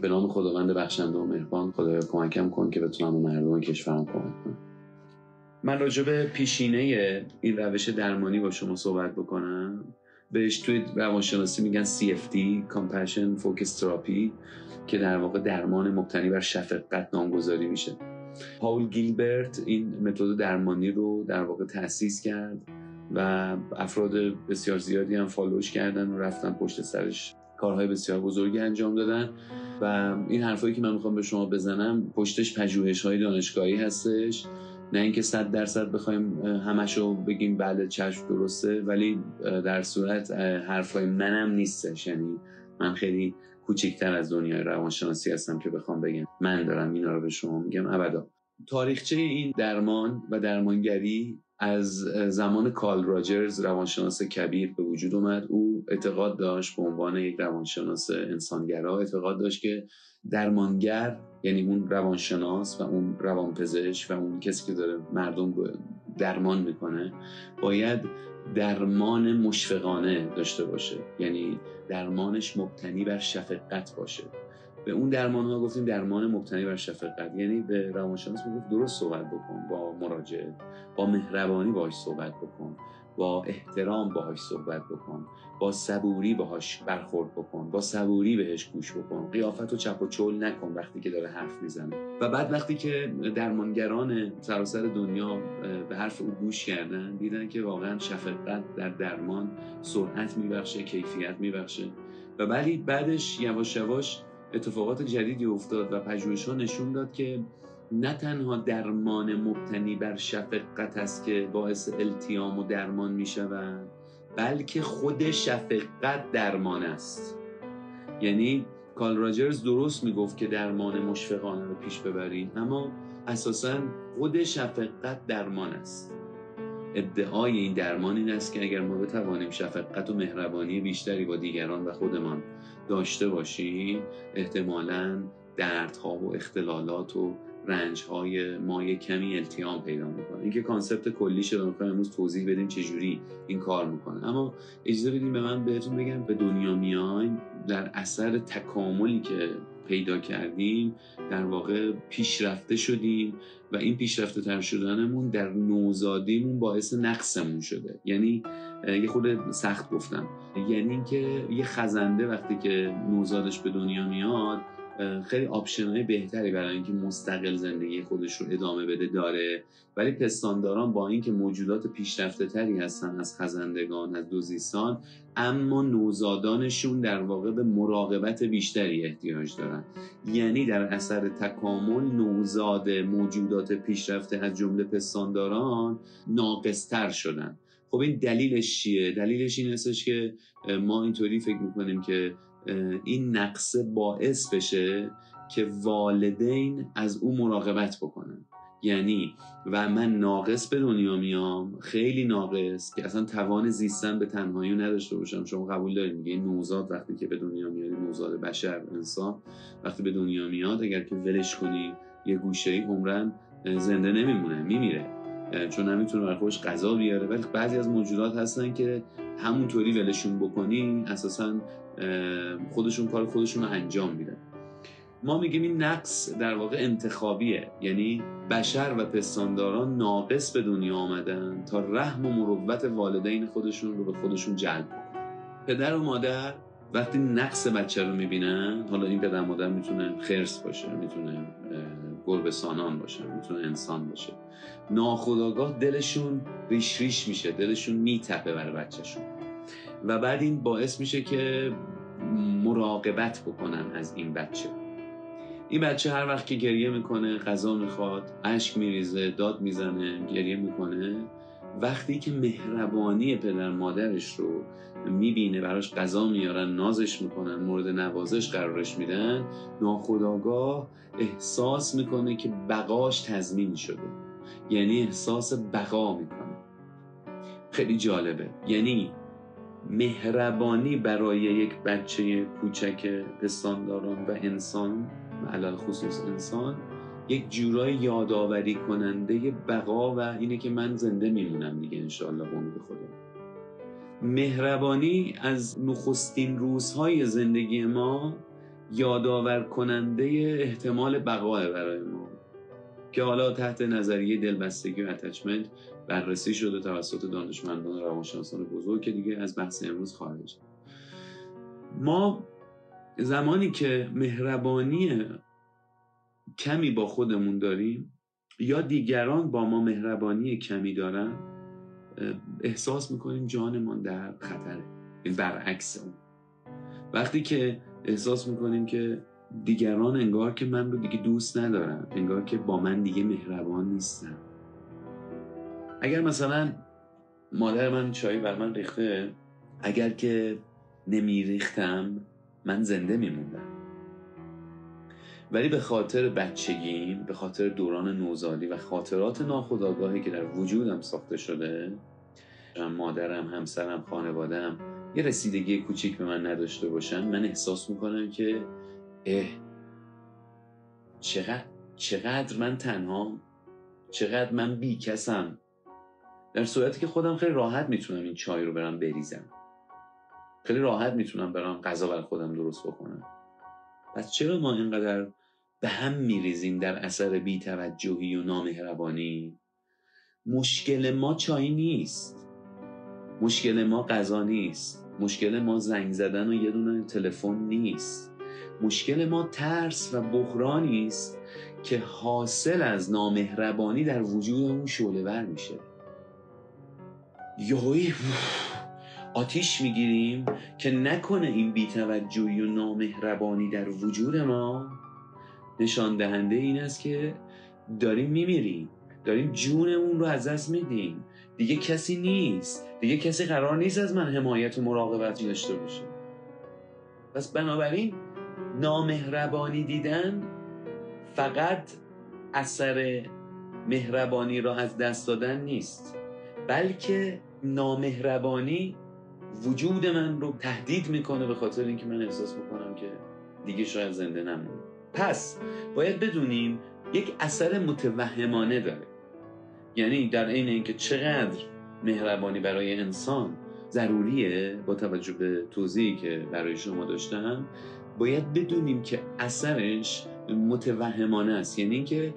به نام خداوند بخشنده و مهربان خدایا کمکم کن که بتونم به مردم کشورم کمک کنم. من راجع به پیشینه این روش درمانی با شما صحبت بکنم. بهش توی روانشناسی میگن CFT Compassion Focus Therapy که در واقع درمان مبتنی بر شفقت نامگذاری میشه. پاول گیلبرت این متد درمانی رو در واقع تأسیس کرد و افراد بسیار زیادی هم فالوش کردن و رفتن پشت سرش. کارهای بسیار بزرگی انجام دادن. و این حرفایی که من می‌خوام به شما بزنم پشتش پژوهش های دانشگاهی هستش. نه اینکه صد درصد بخوایم همشو بگیم بله چشم درسته ولی در صورت حرفای منم نیستش. یعنی من خیلی کوچکتر از دنیای روانشناسی هستم که بخوام بگم. من دارم اینا رو به شما میگم. ابدا تاریخچه این درمان و درمانگری از زمان کال راجرز روانشناس کبیر به وجود اومد. او اعتقاد داشت به عنوان یک روانشناس انسانگرا اعتقاد داشت که درمانگر یعنی اون روانشناس و اون روانپزشک و اون کسی که داره مردم رو درمان می‌کنه باید درمان مشفقانه داشته باشه. یعنی درمانش مبتنی بر شفقت باشه. به اون درمان ها گفتیم درمان مبتنی بر شفقت. یعنی به روانشناس می‌گفت درست صحبت بکن با مراجعه با مهربانی باهاش صحبت بکن با احترام باهاش صحبت بکن با صبوری باهاش برخورد بکن با صبوری بهش گوش بکن. قیافت و چپ و چول نکن وقتی که داره حرف می‌زنه. و بعد وقتی که درمانگران سراسر دنیا به حرف او گوش کردن دیدن که واقعا شفقت در درمان سرعت میبخشه کیفیت میبخشه. و ولی بعدش یواش یواش اتفاقات جدیدی افتاد و پژوهش ها نشون داد که نه تنها درمان مبتنی بر شفقت است که باعث التیام و درمان می شود بلکه خود شفقت درمان است. یعنی کارل راجرز درست می‌گفت که درمان مشفقانه رو پیش ببرید اما اساسا خود شفقت درمان است. ادعای این درمان این است که اگر ما بتوانیم شفقت و مهربانی بیشتری با دیگران و خودمان داشته باشیم احتمالا دردها و اختلالات و رنج های ما یک کمی التیام پیدا می‌کنه. اینکه concept کلی شده می‌خوایم امروز توضیح بدیم چجوری این کار می‌کنه. اما اجازه بدیم به من بهتون بگم به دنیا میایم در اثر تکاملی که پیدا کردیم در واقع پیشرفته شدیم و این پیشرفته تر شدنمون در نوزادیمون باعث نقصمون شده. یعنی یه خود سخت گفتم. یعنی اینکه یه خزنده وقتی که نوزادش به دنیا میاد خیلی آپشن های بهتری برای اینکه مستقل زندگی خودش رو ادامه بده داره. ولی پستانداران با اینکه موجودات پیشرفته تری هستن از خزندگان از دوزیستان اما نوزادانشون در واقع به مراقبت بیشتری احتیاج دارن. یعنی در اثر تکامل نوزاد موجودات پیشرفته از جمله پستانداران ناقصتر شدن. خب این دلیلش چیه؟ دلیلش این هستش که ما اینطوری فکر می‌کنیم که این نقصه باعث بشه که والدین از او مراقبت بکنن. یعنی و من ناقص به دنیا میام خیلی ناقص که اصلا توان زیستن به تنهایی نداشته باشم. شما قبول دارید میگه نوزاد وقتی که به دنیا میاد نوزاد بشر انسان وقتی به دنیا میاد اگر که ولش کنی یه گوشه ای عمرن زنده نمیمونه میمیره. چون نمی‌تونه برای خودش غذا بیاره. ولی بعضی از موجودات هستن که همونطوری ولشون بکنی اساسا خودشون کار خودشون رو انجام میدن. ما میگیم این نقص در واقع انتخابیه. یعنی بشر و پستانداران ناقص به دنیا آمدن تا رحم و مروت والدین خودشون رو به خودشون جلب کنن پدر و مادر وقتی نقص بچه رو می‌بینن حالا این پدر مادر می‌تونه خرس باشه می‌تونه گربه سانان باشه می‌تونه انسان باشه. ناخداگاه دلشون ریش ریش میشه دلشون میتپه برای بچهشون. و بعد این باعث میشه که مراقبت بکنن از این بچه. این بچه هر وقت که گریه می‌کنه غذا می‌خواد اشک میریزه داد می‌زنه گریه می‌کنه وقتی که مهربانی پدر مادرش رو می‌بینه براش غذا میارن نازش می‌کنن مورد نوازش قرارش میدن ناخداگاه احساس می‌کنه که بقاش تضمین شده. یعنی احساس بقا می‌کنه. خیلی جالبه. یعنی مهربانی برای یک بچه کوچک پستانداران و انسان علال خصوص انسان یک جورای یادآوری کننده بقا و اینه که من زنده میمونم دیگه انشالله به خدا. مهربانی از نخستین روزهای زندگی ما یادآور کننده احتمال بقای برای ما. که حالا تحت نظریه دلبستگی و اتچمنت بررسی شده توسط دانشمندان روانشناسان بزرگ که دیگه از بحث امروز خارج. ما زمانی که مهربانی کمی با خودمون داریم یا دیگران با ما مهربانی کمی دارن احساس می‌کنیم جانمان در خطره. این برعکس اون. وقتی که احساس می‌کنیم که دیگران انگار که من رو دیگه دوست ندارن انگار که با من دیگه مهربان نیستن. اگر مثلا مادر من چایی بر من ریخته اگر که نمیریختم من زنده میموندم. ولی به خاطر بچگیم به خاطر دوران نوزادی و خاطرات ناخودآگاهی که در وجودم ساخته شده مادرم همسرم خانوادم یه رسیدگی کوچیک به من نداشته باشن من احساس می‌کنم که اه چقدر چقدر من تنها چقدر من بی کسم. در صورتی که خودم خیلی راحت می‌تونم این چای رو برم بریزم. خیلی راحت می‌تونم برم غذا بر خودم درست بکنم پس چرا ما اینقدر به هم میریزیم در اثر بیتوجهی و نامهربانی؟ مشکل ما چای نیست. مشکل ما غذا نیست. مشکل ما زنگ زدن و یه دونه تلفن نیست. مشکل ما ترس و بحرانی است که حاصل از نامهربانی در وجودمون شعله ور میشه. یهویی آتیش می‌گیریم که نکنه این بیتوجهی و نامهربانی در وجود ما. نشان دهنده این است که داریم میمیریم داریم جونمون رو از دست میدیم. دیگه کسی نیست دیگه کسی قرار نیست از من حمایت و مراقبت داشته باشه. پس بنابراین نامهربانی دیدن فقط اثر مهربانی را از دست دادن نیست بلکه نامهربانی وجود من رو تهدید می‌کنه به خاطر اینکه من احساس می‌کنم که دیگه شاید زنده نمونه پس باید بدونیم یک اثر متوهمانه داره. یعنی در عین اینکه چقدر مهربانی برای انسان ضروریه با توجه به توضیحی که برای شما داشتم باید بدونیم که اثرش متوهمانه است. یعنی اینکه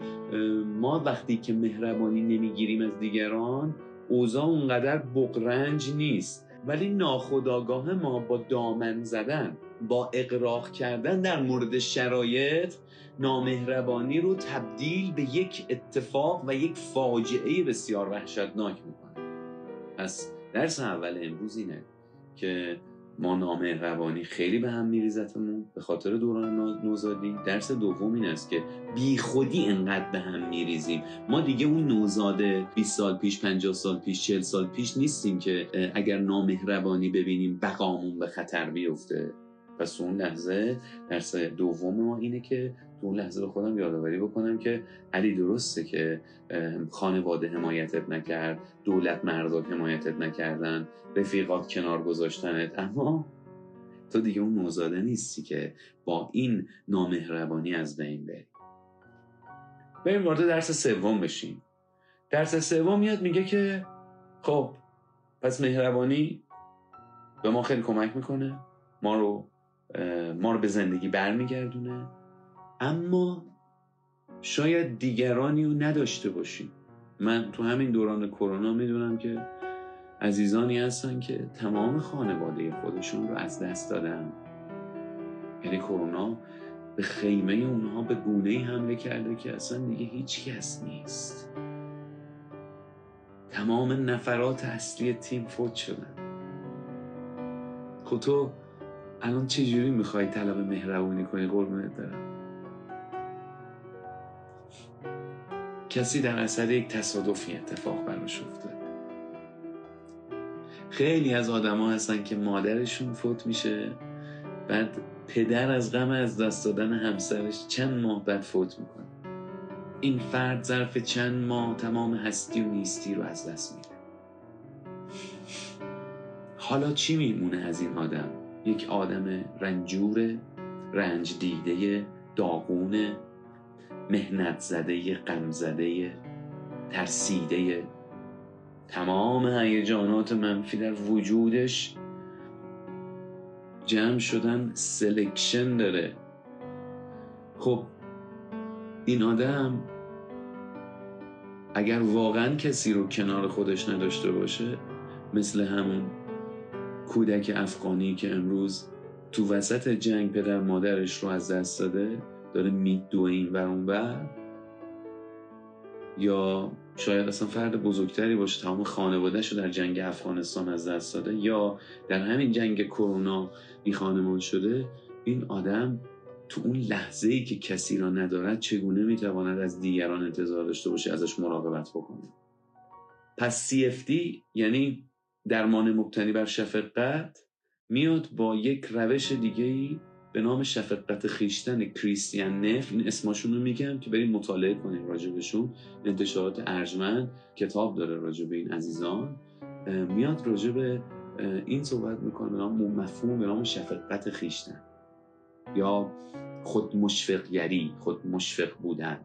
ما وقتی که مهربانی نمی‌گیریم از دیگران اوضاع اونقدر بقرنج نیست. ولی ناخداگاه ما با دامن زدن با اقراق کردن در مورد شرایط نامهربانی رو تبدیل به یک اتفاق و یک فاجعه بسیار وحشتناک می‌کنه. پس درس اول امروز اینه که ما نامهربانی خیلی به هم میریزتمون به خاطر دوران نوزادی درس دوم این است که بی خودی انقدر به هم میریزیم. ما دیگه اون نوزاده 20 سال پیش 50 سال پیش 40 سال پیش نیستیم که اگر نامهربانی ببینیم بقامون به خطر بیفته. پس اون لحظه درس دوم ما اینه که تو اون لحظه به خودم یادآوری بکنم که علی درسته که خانواده حمایتت نکرد دولت مردات حمایتت نکردن رفیقات کنار گذاشتنت اما تو دیگه اون نوزاده نیستی که با این نامهربانی از بین بری. بریم وارد درس سوم بشیم. درس سوم میاد میگه که خب پس مهربانی به ما خیلی کمک می‌کنه. ما رو ما رو به زندگی برمیگردونه. اما شاید دیگرانی رو نداشته باشیم. من تو همین دوران کرونا می‌دونم که عزیزانی هستن که تمام خانواده خودشون رو از دست دادن. یعنی کرونا به خیمه اونها به گونه حمله کرده که اصلا دیگه هیچ کس نیست. تمام نفرات اصلی تیم فوت شدن. خب تو الان چجوری می‌خوای طلب مهربونی کنی؟ قربونت دارم کسی در اثر یک تصادفی اتفاق براش افتاد. خیلی از آدما هستن که مادرشون فوت میشه بعد پدر از غم از دست دادن همسرش چند ماه بعد فوت می‌کنه. این فرد ظرف چند ماه تمام هستی و نیستی رو از دست میده. حالا چی میمونه از این آدم؟ یک آدم رنجور رنج دیده داغونه. محنت زده غم زده ترسیده. تمام هیجانات منفی در وجودش جمع شدن selection داره. خب این آدم اگر واقعا کسی رو کنار خودش نداشته باشه مثل همون کودک افغانی که امروز تو وسط جنگ پدر مادرش رو از دست داده داره میدوه این و اون بر یا شاید اصلا فرد بزرگتری باشه تمام خانوادهش رو در جنگ افغانستان از دست داده؟ یا در همین جنگ کرونا بی خانمان شده این آدم تو اون لحظه ای که کسی را ندارد چگونه می‌تواند از دیگران انتظار داشته باشه ازش مراقبت بکنه؟ پس CFD یعنی درمان مبتنی بر شفقت میاد با یک روش دیگه ای به نام شفقت خیشتن کریستیان نف این اسماشون رو میگم که برید مطالعه کنید راجبشون. انتشارات ارجمند کتاب داره راجب این عزیزان. میاد راجب این صحبت می‌کنه به نام مفهوم به نام شفقت خیشتن. یا خود مشفق خود مشفق بودن.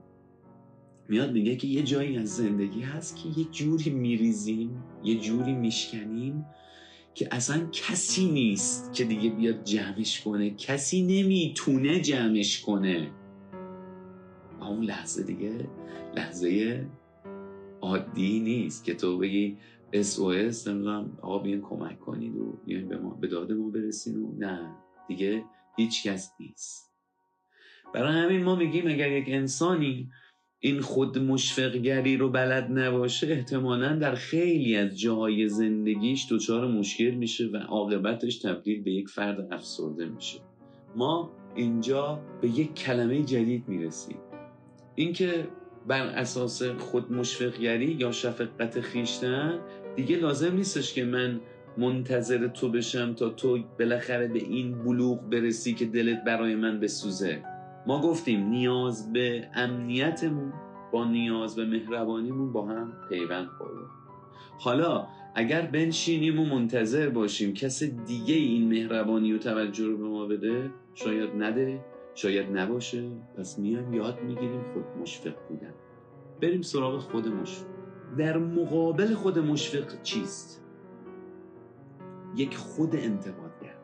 میاد میگه که یه جایی از زندگی هست که یه جوری میریزیم یه جوری میشکنیم که اصلا کسی نیست که دیگه بیاد جمعش کنه. کسی نمی‌تونه جمعش کنه. اون لحظه دیگه لحظه عادی نیست که تو بگی SOS نمی‌دونم آقا بیان کمک کنید و بیان به ما به داد ما برسین و نه. دیگه هیچ کس نیست. برای همین ما میگیم اگر یک انسانی این خود مشفقگری رو بلد نباشه احتمالا در خیلی از جاهای زندگیش دچار مشکل میشه و عاقبتش تبدیل به یک فرد افسرده میشه. ما اینجا به یک کلمه جدید می‌رسیم. اینکه بر اساس خود مشفقگری یا شفقت خیشتن دیگه لازم نیستش که من منتظر تو بشم تا تو بالاخره به این بلوغ برسی که دلت برای من بسوزه. ما گفتیم نیاز به امنیتمون با نیاز به مهربانیمون با هم پیوند خورده حالا اگر بنشینیم و منتظر باشیم کس دیگه این مهربانی و توجه رو به ما بده شاید نده شاید نباشه پس میایم یاد می‌گیریم خود مشفق بودن. بریم سراغ خود مشفق. در مقابل خود مشفق چیست؟ یک خود انتقادگر.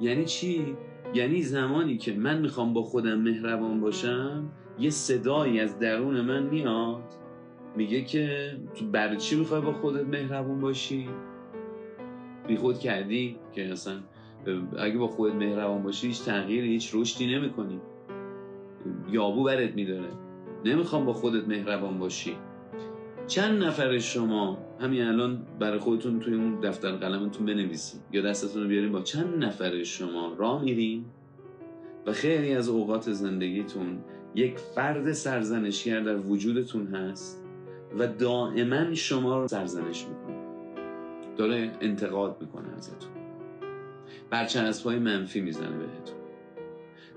یعنی چی؟ یعنی زمانی که من می‌خوام با خودم مهربان باشم یه صدایی از درون من میاد میگه که تو برای چی می‌خوای با خودت مهربان باشی؟ بی خود کردی که اصلا اگه با خودت مهربان باشی هیچ تغییر هیچ رشدی نمی‌کنی. یابو برت میداره. نمی‌خوام با خودت مهربان باشی. چند نفر شما همین الان برای خودتون توی اون دفتر قلمتون بنویسید یا دستتون رو بیارین با چند نفر شما راه میرین و خیلی از اوقات زندگیتون یک فرد سرزنشگر در وجودتون هست و دائما شما رو سرزنش می‌کنه. داره انتقاد می‌کنه ازتون. برچسب های منفی می‌زنه بهتون.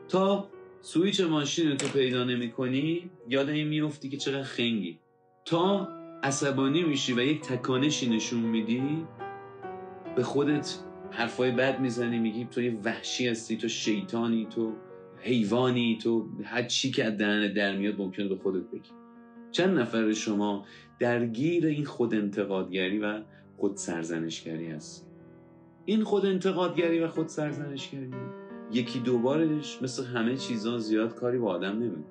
تا سویچ ماشین تو پیدا نمی کنی یاد این میفتی که چقدر خنگی. تا عصبانی میشی و یک تکانشی نشون میدی به خودت حرفای بد می‌زنی میگی تو یه وحشی هستی تو شیطانی تو حیوانی تو هر چی که از دهن در میاد ممکنه به خودت بگی. چند نفر شما درگیر این خود انتقادگری و خود سرزنشگری هست این خود انتقادگری و خود سرزنشگری یکی دوبارش مثل همه چیزا زیاد کاری با آدم نمی‌کنه.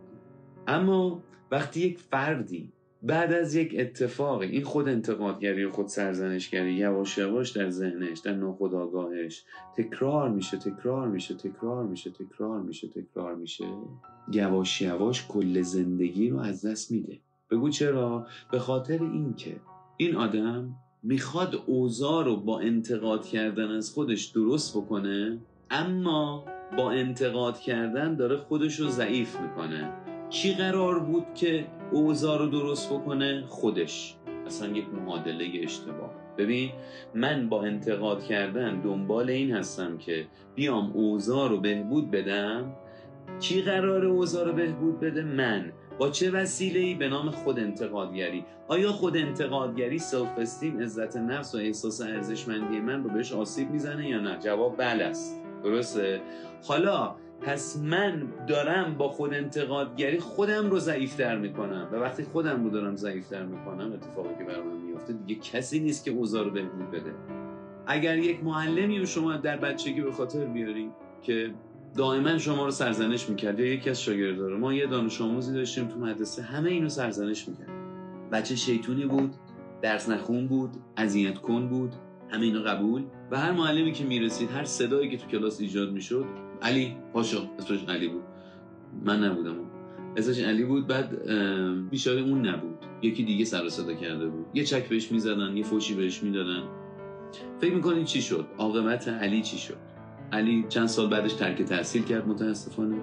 اما وقتی یک فردی بعد از یک اتفاق این خود انتقادگری و خود سرزنشگری یواش یواش در ذهنش در ناخودآگاهش تکرار میشه تکرار میشه تکرار میشه تکرار میشه تکرار میشه. یواش یواش کل زندگی رو از دست میده. بگو چرا؟ به خاطر اینکه این آدم می‌خواد اوضاع رو با انتقاد کردن از خودش درست بکنه اما با انتقاد کردن داره خودش رو ضعیف می‌کنه. کی قرار بود که اوضاع رو درست بکنه خودش. اصلا یک معادله اشتباه. ببین من با انتقاد کردن دنبال این هستم که بیام اوضاع رو بهبود بدم. کی قرار اوضاع رو بهبود بده؟ من. با چه وسیله ای به نام خود انتقادگری. آیا خود انتقادگری سلف استیم عزت نفس و احساس ارزشمندی من رو بهش آسیب می‌زنه یا نه؟ جواب بله است. درسته؟ حالا پس من دارم با خود انتقادگری خودم رو ضعیفتر می‌کنم. و وقتی خودم رو دارم ضعیفتر می‌کنم اتفاقی که برای من میفته دیگه کسی نیست که اوضاع رو بهبود بده. اگر یک معلمی رو شما در بچگی به خاطر بیاری که دائما شما رو سرزنش می‌کرد یا یکی از شاگردان ما یه دانش آموزی داشتیم تو مدرسه همه اینو سرزنش می‌کرد بچه شیطونی بود درس نخون بود اذیت کن بود همه اینو قبول. و هر معلمی که می‌رسید هر صدایی که تو کلاس ایجاد می‌شد علی پاشو اسمش علی بود. من نبودم. اسمش علی بود بعد بیچاره اون نبود. یکی دیگه سر صدا کرده بود. یه چک بهش می‌زدن یه فوشی بهش می‌دادن. فکر می‌کنید چی شد؟ عاقبت علی چی شد؟ علی چند سال بعدش ترک تحصیل کرد متاسفانه.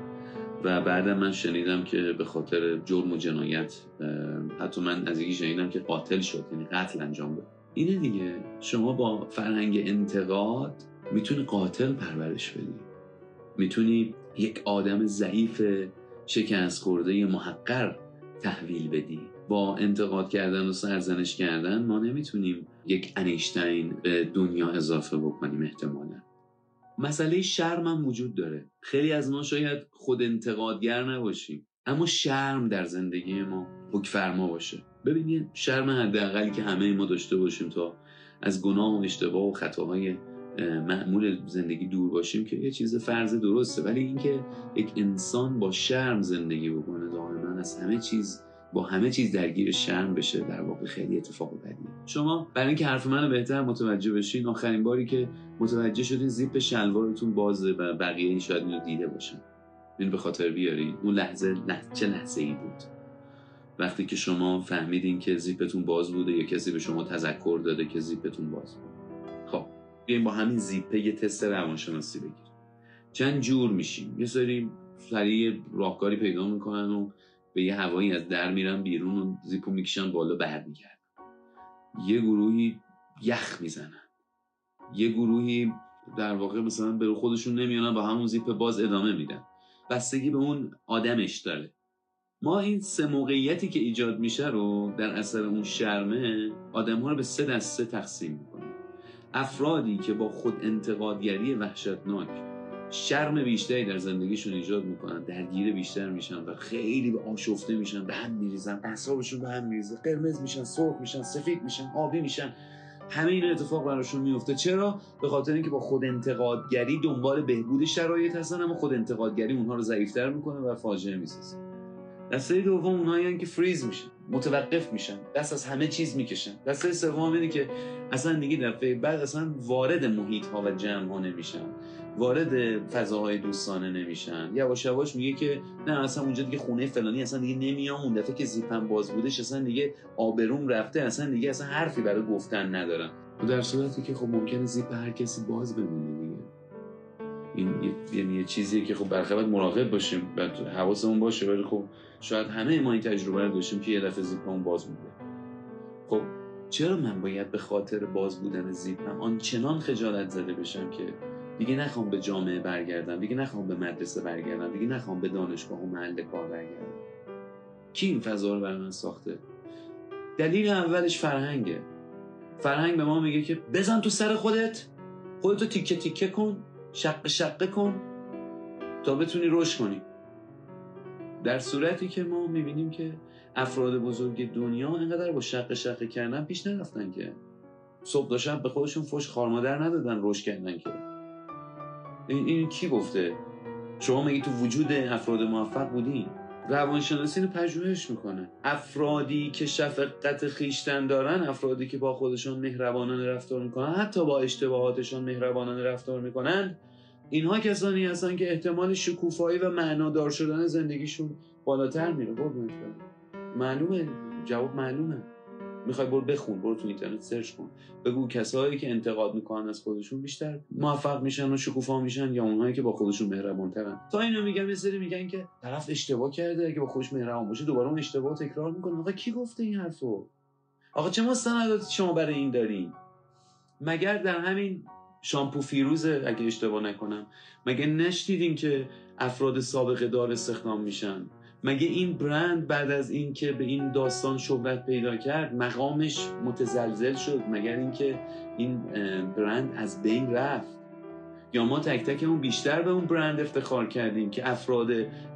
و بعدا من شنیدم که به خاطر جرم و جنایت حتی من از یکی شنیدم که قاتل شد یعنی قتل انجام داد. اینه دیگه. شما با فرهنگ انتقاد می‌تونی قاتل پرورش بدی. می‌تونی یک آدم ضعیف شکست خورده محقر تحویل بدی. با انتقاد کردن و سرزنش کردن ما نمی‌تونیم یک انیشتین به دنیا اضافه بکنیم احتمالا. مسئله شرم هم وجود داره. خیلی از ما شاید خود انتقادگر نباشیم اما شرم در زندگی ما حک فرما باشه. ببینید شرم حداقلی که همه ما داشته باشیم تا از گناه و اشتباه و خطاهای معمول زندگی دور باشیم که یه چیز فرض درسته. ولی اینکه یک انسان با شرم زندگی بکنه دائما از همه چیز با همه چیز درگیر شرم بشه در واقع خیلی اتفاق بدیه شما برای اینکه حرف منو بهتر متوجه بشین آخرین باری که متوجه شدین زیپ شلوارتون بازه و بقیه این شاید اینو دیده باشن. این به خاطر بیارین اون لحظه چه لحظه ای بود؟ وقتی که شما فهمیدین که زیپتون باز بوده یا کسی به شما تذکر داده که زیپتون باز بود. بیایم با همین زیپه یه تست روانشناسی بگیریم. چند جور میشیم. یه سری سریع راهکاری پیدا می‌کنن و به یه هوایی از در میرن بیرون و زیپو می‌کشن بالا برمیگردن یه گروهی یخ می‌زنن. یه گروهی در واقع مثلا به خودشون نمیانن با همون زیپ باز ادامه میدن. بستگی به اون آدمش داره. ما این سه موقعیتی که ایجاد میشه رو در اثر اون شرمه آدم ها رو به سه دسته تقسیم می‌کنیم. افرادی که با خود انتقادگری وحشتناک شرم بیشتری در زندگیشون ایجاد می‌کنن درگیر بیشتر میشن و خیلی به آشفته میشن به هم میریزن اعصابشون به هم میریزه قرمز میشن سرخ میشن سفید میشن آبی میشن. همه این اتفاق براشون میفته چرا؟ به خاطر اینکه با خود انتقادگری دنبال بهبود شرایط هستن اما خود انتقادگری اونها رو ضعیفتر می‌کنه و فاجعه می‌سازه. دسته دوم اونایی که فریز میشن. متوقف میشن. دست از همه چیز می‌کشن. دسته سوم اینه که اصلا دیگه دفعه بعد اصلا وارد محیط ها و جمع ها نمیشن. وارد فضاهای دوستانه نمیشن. یواش یواش میگه که نه اصلا اونجا دیگه خونه فلانی اصلا دیگه نمیام. اون دفعه که زیپم باز بودش اصلا دیگه آبروم رفته. اصلا دیگه اصلا حرفی برای گفتن ندارم. و در صورتی که خب ممکنه زیپ هر کسی باز بمونه این یعنی یه چیزیه که خب برخلاف مراقب باشیم بعد حواسمون باشه ولی خب شاید همه ما این تجربه رو داشتیم که یه دفعه زیپمون باز بوده خب چرا من باید به خاطر باز بودن زیپم آنچنان خجالت زده بشم که دیگه نخوام به جامعه برگردم دیگه نخوام به مدرسه برگردم دیگه نخوام به دانشگاه و محل کار برگردم؟ کی این فضا رو برای من ساخته؟ دلیل اولش فرهنگه. فرهنگ به ما میگه که بزن تو سر خودت خودتو تیکه تیکه کن شقه شقه کن تا بتونی رشد کنی. در صورتی که ما می‌بینیم که افراد بزرگ دنیا انقدر با شق شقه کردن پیش نرفتن که صبح تا شب به خودشون فش خارمادر ندادن رشد کردن که. این, این کی گفته؟ شما میگی تو وجود افراد موفق بودین؟ روانشناسی رو پژوهش می‌کنه. افرادی که شفقت خیشتن دارن افرادی که با خودشون مهربانانه رفتار می‌کنن حتی با اشتباهاتشون مهربانانه رفتار می‌کنن اینها کسانی هستن که احتمال شکوفایی و معنادار شدن زندگیشون بالاتر میره. معلومه. جواب معلومه. می‌خوای برو بخون برو تو اینترنت سرچ کن. بگو کسایی که انتقاد می‌کنن از خودشون بیشتر موفق میشن و شکوفا میشن یا اونهایی که با خودشون مهربانترن. تا اینو میگم یه سری میگن که طرف اشتباه کرده اگه با خودش مهربان باشه دوباره اون اشتباه تکرار می‌کنه. آقا کی گفته این حرفو؟ آقا چه مستنداتی شما برای این دارین؟ مگر در همین شامپو فیروزه اگه اشتباه نکنم مگه نشدیدین که افراد سابقه دار استخدام میشن؟ مگه این برند بعد از اینکه به این داستان شهرت پیدا کرد مقامش متزلزل شد؟ مگر اینکه این برند از بین رفت؟ یا ما تک تک اون بیشتر به اون برند افتخار کردیم که افراد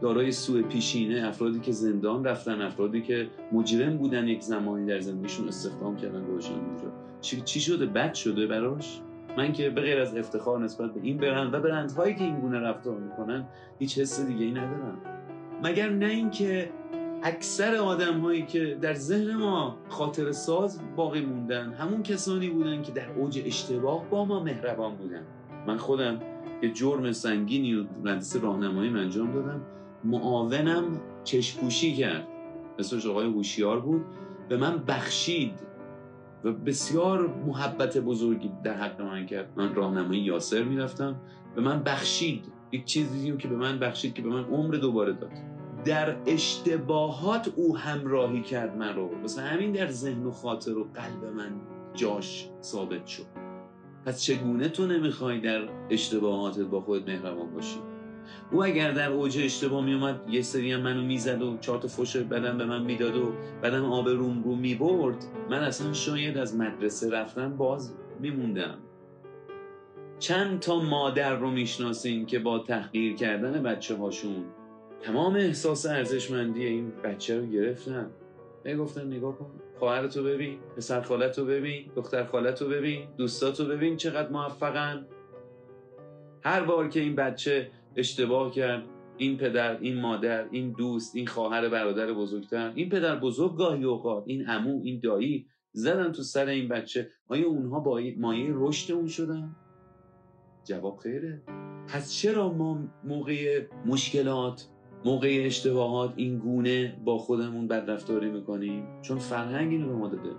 دارای سوء پیشینه افرادی که زندان رفتن افرادی که مجرم بودن یک زمانی در زندگیشون استخدام کردن گذاشتن اونجا. چی شده؟ بد شده براش؟ من که به غیر از افتخار نسبت به این برند و برندهایی که این گونه رفتار می‌کنن هیچ حس دیگه ای ندارم. مگر نه اینکه اکثر آدم هایی که در ذهن ما خاطر ساز باقی موندن همون کسانی بودن که در اوج اشتباه با ما مهربان بودن. من خودم که جرم سنگینی و مدرسه راهنمایی انجام دادم. معاونم چشپوشی کرد. مثل آقای هوشیار بود. به من بخشید. و بسیار محبت بزرگی در حق من کرد. من راهنمایی یاسر می‌رفتم. به من بخشید. یک چیزی که به من بخشید که به من عمر دوباره داد. در اشتباهات او همراهی کرد من رو. همین در ذهن و خاطر و قلب من جاش ثابت شد. پس چگونه تو نمی‌خوای در اشتباهاتت با خودت مهربان باشی؟ او اگر در اوج اشتباه میومد یه سری هم منو می‌زد و چهار تا فوش بدن به من می‌داد و بعدم آب روم رو می‌برد. من اصلا شاید از مدرسه رفتن باز میموندم. چند تا مادر رو می‌شناسین که با تحقیر کردن بچه هاشون تمام احساس ارزشمندی این بچه رو گرفتن. به گفتن نگاه کن خواهرتو ببین پسر خالتو ببین دختر خالتو ببین دوستاتو ببین چقدر موفقن. هر بار که این بچه اشتباه کرد این پدر این مادر این دوست این خواهر برادر بزرگتر این پدر بزرگ گاهی اوقات این عمو این دایی زدن تو سر این بچه آیا اونها با مایه رشد اون شدن؟ جواب خیره. پس چرا ما موقع مشکلات موقع اشتباهات این گونه با خودمون بد رفتاری می‌کنیم؟ چون فرهنگ اینو به ما داده.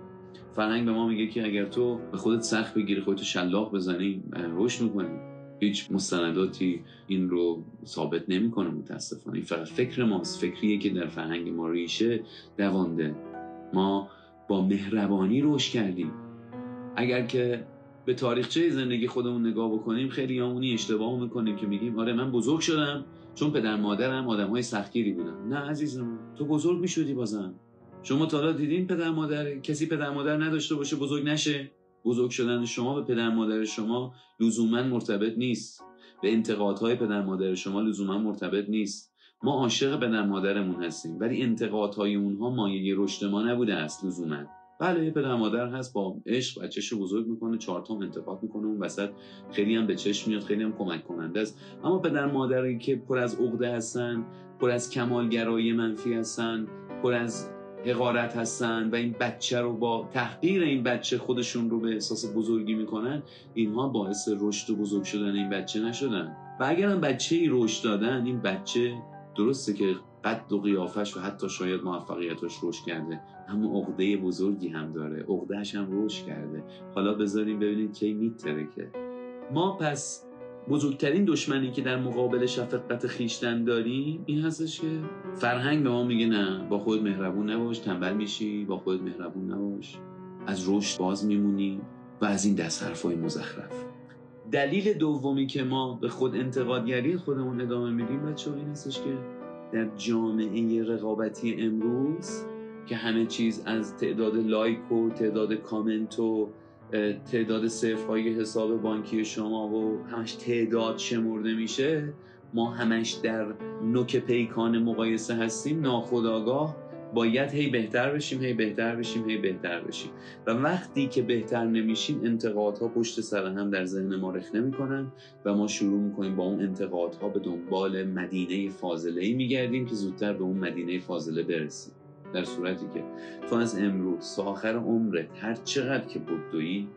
فرهنگ به ما میگه که اگر تو به خودت سخت بگیری خودتو شلاق بزنی رشد می‌کنی. هیچ مستنداتی این رو ثابت نمی‌کنه متاسفانه. این فقط فکر ماست. فکریه که در فرهنگ ما ریشه دوانده. ما با مهربانی رشد کردیم. اگر که به تاریخچه زندگی خودمون نگاه بکنیم خیلی همونی اشتباه می‌کنیم که میگیم آره من بزرگ شدم چون پدر مادرم آدم های سختگیری بودن. نه عزیزم تو بزرگ می‌شدی بازم. شما تا دیدین پدر مادر کسی پدر مادر نداشته باشه بزرگ نشه؟ بزرگ شدن شما به پدر مادر شما لزوما مرتبط نیست. به انتقادهای پدر مادر شما لزوما مرتبط نیست. ما عاشق پدر مادرمون هستیم ولی انتقادهای اونها مایه رشد ما نبوده است لزوما. بله پدر مادر هست با عشق بچهش بزرگ می‌کنه چهار تا انتقاد می‌کنه اون وسط خیلی هم به چشم میاد خیلی هم کمک کننده است. اما پدر مادری که پر از عقده هستن پر از کمالگرایی منفی هستن پر از حقارت هستن و این بچه رو با تحقیر این بچه خودشون رو به احساس بزرگی می‌کنن اینها باعث رشد و بزرگ شدن این بچه نشدن. و اگر هم بچه ای رشد دادن این بچه درسته که قد و قیافش و حتی شاید موفقیتش رشد کرده. اما عقده بزرگی هم داره. عقدهش هم رشد کرده. حالا بذاریم ببینید کی میترکه. ما پس بزرگترین دشمنی که در مقابل شفقت خیشتن داریم این هستش که فرهنگ به ما میگه نه با خود مهربون نباش تنبل میشی با خود مهربون نباش. از رشد باز میمونی و از این دست حرفای مزخرف. دلیل دومی که ما به خود انتقادگری خودمون ادامه میدیم بچه این هستش که در جامعه رقابتی امروز که همه چیز از تعداد لایک و تعداد کامنت و تعداد صرف های حساب بانکی شما و همش تعداد شمرده میشه ما همش در نوک پیکان مقایسه هستیم. ناخداگاه باید هی بهتر بشیم هی بهتر بشیم هی بهتر بشیم. و وقتی که بهتر نمیشیم انتقادها پشت سر هم در ذهن ما رخنه می‌کنن و ما شروع می‌کنیم با اون انتقادها به دنبال مدینه فاضله ای میگردیم که زودتر به اون مدینه فاضله برسیم. در صورتی که تو از امروز تا آخر عمرت هر چقدر که بدویی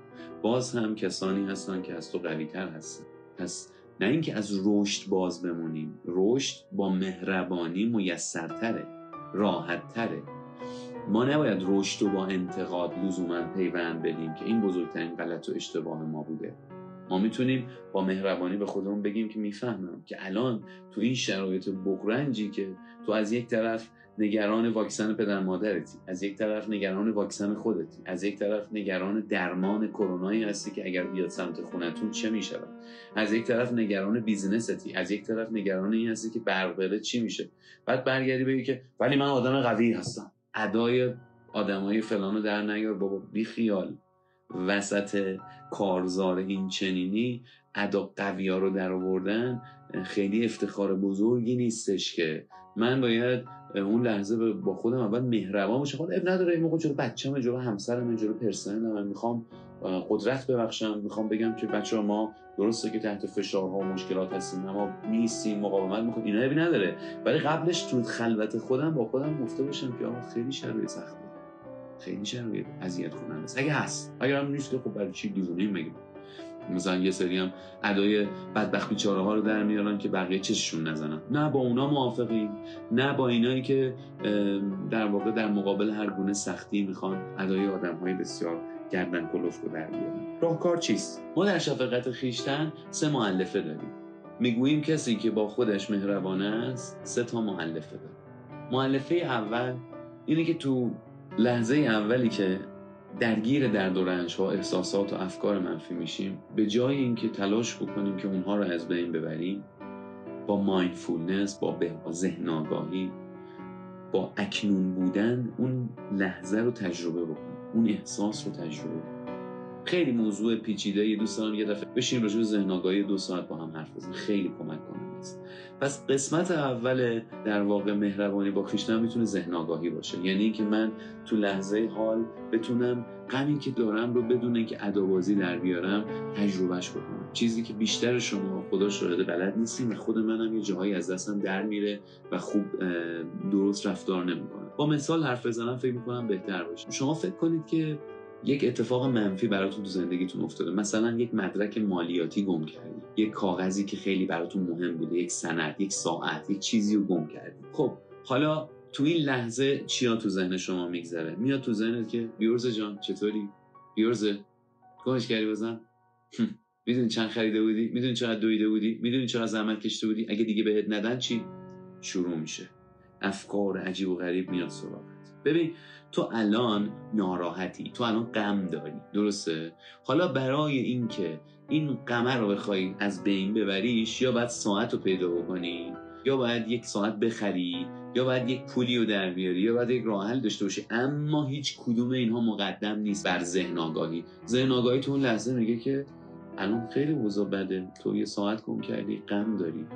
باز هم کسانی هستن که از تو قوی تر هستن. پس نه اینکه از رشد باز بمونیم رشد با مهربانی میسرتره. راحت تره ما نباید رشد و با انتقاد لزوما پیوند بدیم که این بزرگترین غلط و اشتباه ما بوده. ما می‌تونیم با مهربانی به خودمون بگیم که می‌فهمم که الان تو این شرایط بغرنجی که تو از یک طرف نگران واکسن پدر مادرتی از یک طرف نگران واکسن خودتی از یک طرف نگران درمان کرونایی هستی که اگر بیاد سمت خونتون چه می‌شود؟ از یک طرف نگران بیزنستی از یک طرف نگران این هستی که برق چی میشه؟ بعد برگردی بگی که ولی من آدم قوی هستم. ادای آدمای فلانو در نیار بابا بی خیال وسط کارزار این چنینی ادا قوی ها رو در آوردن خیلی افتخار بزرگی نیستش که من باید اون لحظه با خودم اول مهربان باشم. خب اب نداره این موقع جلو بچه‌م جلو همسرم جلو پرسنلم من می‌خوام قدرت ببخشم. می‌خوام بگم که بچه ها ما درسته که تحت فشارها و مشکلات هستیم اما میستیم مقاومت می‌کنیم. اینا نداره. ولی قبلش تو خلوت خودم با خودم گفته باشم که آقا خیلی شرایط سخته. خیلی شرایط اذیت کننده. است اگه هست. اگر هم نیست که خب برای چی دیوونه مگه؟ مثلا یه سری هم ادای بدبخت بیچاره ها رو در میارن که بقیه چششون نزنن. نه با اونا موافقیم. نه با اینایی که در واقع در مقابل هر گونه سختی می‌خوان ادای آدم های بسیار گردن کلفت رو در بیارن. راهکار چیست؟ ما در شفقت خیشتن سه معلفه داریم. می‌گوییم کسی که با خودش مهربانه است سه تا معلفه داره. معلفه اول اینه که تو لحظه اولی که درگیر درد و رنج ها احساسات و افکار منفی میشیم به جای اینکه تلاش بکنیم که اونها رو از بین ببریم با مایندفولنس با به ذهن آگاهی با اکنون بودن اون لحظه رو تجربه بکنیم اون احساس رو تجربه بکنیم. خیلی موضوع پیچیده یه دوست دارم یه دفعه بشین راجع به ذهن آگاهی دو ساعت با هم حرف بزنیم. خیلی کمک کننده است پس قسمت اول در واقع مهربانی با خویشتن می‌تونه ذهن آگاهی باشه. یعنی اینکه من تو لحظه حال بتونم غمی که دارم رو بدون اینکه ادابازی در بیارم تجربهش بکنم. چیزی که بیشتر شما خدا شاهده بلد نیستیم و خود منم یه جاهایی از دستم در میره و خوب درست رفتار نمی‌کنه با مثال حرف بزنم فکر می‌کنم بهتر باشه. شما فکر کنید که یک اتفاق منفی براتون تو زندگیتون افتاده. مثلا یک مدرک مالیاتی گم کردی. یک کاغذی که خیلی براتون مهم بوده. یک سند یک ساعت یک چیزی رو گم کردی. خب حالا تو این لحظه چیا تو ذهن شما میگذره؟ میاد تو ذهنت که بیورز جان چطوری؟ بیورز گمش کردی بزن می‌دونی چند خریده بودی؟ می‌دونی چقدر دویده بودی؟ می‌دونی چقدر زحمت کشته بودی؟ اگه دیگه بهت ندن چی؟ شروع میشه. افکار عجیب و غریب میاد سراغت. ببین تو الان ناراحتی تو الان غم داری. درسته؟ حالا برای اینکه این غمه رو بخوای از بین ببریش یا باید ساعت رو پیدا بکنی یا باید یک ساعت بخری یا باید یک پولی رو در بیاری یا باید یک راه حل داشته باشی. اما هیچ کدوم اینها مقدم نیست بر ذهن آگاهی. ذهن آگاهی تو اون لحظه میگه که الان خیلی وضع بده. تو یه ساعت گم کردی غم داری.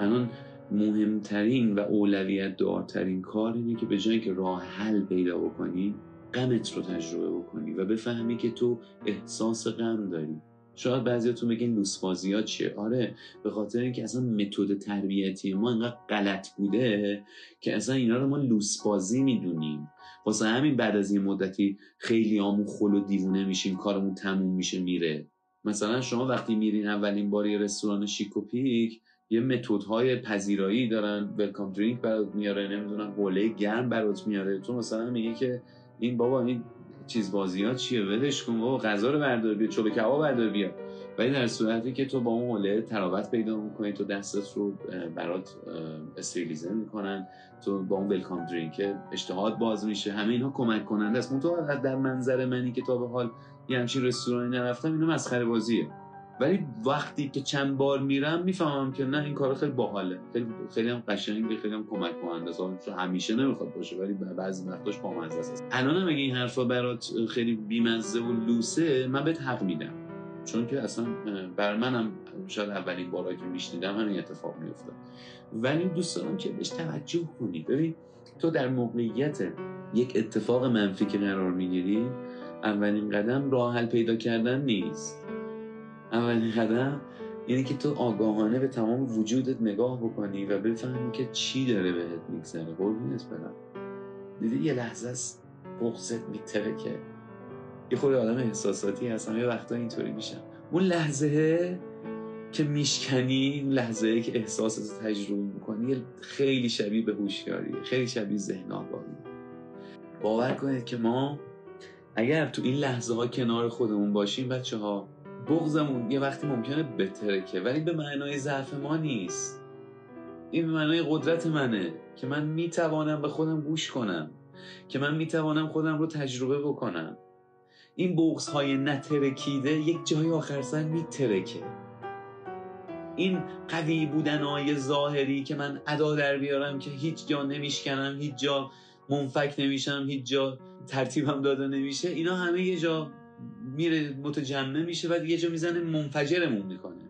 الان مهمترین و اولویت دارترین کار اینه که به جایی که راه حل پیدا بکنی غمت رو تجربه بکنی و بفهمی که تو احساس غم داری. شاید بعضیاتون بگین لوسبازی ها چیه؟ آره به خاطر اینکه اصلا متد تربیتی ما اینقدر غلط بوده که اصلا اینا رو ما لوسبازی می‌دونیم. واسه همین بعد از این مدتی خیلی آمون خل و دیوونه میشیم کارمون تموم میشه میره. مثلا شما وقتی میرین اولین بار یه رستوران شیک و پیک یه متد های پذیرایی دارن. ولکام درینک برات میاره نمی‌دونم حوله گرم برات میاره. تو مثلا میگه که این بابا این چیز بازی ها چیه؟ ولش کن بابا غذا رو بردار بیا چوب کباب بردار بیا. ولی در صورتی که تو با اون حوله تراوت پیدا می‌کنی تو دستت رو برات استریلیزه می‌کنن. تو با اون ولکام درینک اشتهات باز میشه. همه اینها کمک کننده است. تو در منظر منی که تا به حال یه همچین رستورانی نرفتم اینو مسخره بازیه. ولی وقتی که چند بار میرم می‌فهمم که نه این کار خیلی باحاله. خیلی خیلی هم قشنگه خیلی هم کمک کننده است همیشه نمی‌خواد باشه ولی بعضی وقتاش مزه است الان هم اگه این حرفا برات خیلی بیمزه و لوسه من بهت حق میدم. چون که اصلا بر منم شاید اولین بارایی که میشنیدم همین اتفاق میافتاد. ولی دوست دارم که بهش توجه کنی. ببین تو در موقعیت یک اتفاق منفی که قرار می‌گیری اولین قدم راه حل پیدا کردن نیست. اولین قدم یعنی که تو آگاهانه به تمام وجودت نگاه بکنی و بفهمی که چی داره بهت میگذره. قربونت برم. دیدی یه لحظه است بغزت میترکه یه خود آدم احساساتی هستم یه وقتا اینطوری میشم. اون لحظه که میشکنی اون لحظه که احساس تجربه می‌کنی خیلی شبیه به هوشیاری خیلی شبیه ذهن آگاهی. باور کنید که ما اگر تو این لحظه ها کنار خودمون باشیم بچه ها بغزمون یه وقتی ممکنه بترکه ولی به معنای ضعف ما نیست. این به معنای قدرت منه که من می‌توانم به خودم گوش کنم که من می‌توانم خودم رو تجربه بکنم. این بغز های نترکیده یک جای آخر سر میترکه. این قوی بودن های ظاهری که من ادا در بیارم که هیچ جا نمیشکنم هیچ جا منفک نمیشم هیچ جا ترتیبم داده نمیشه اینا همه یه جا میره متجمع میشه و یه جا می‌زنه منفجرمون می‌کنه.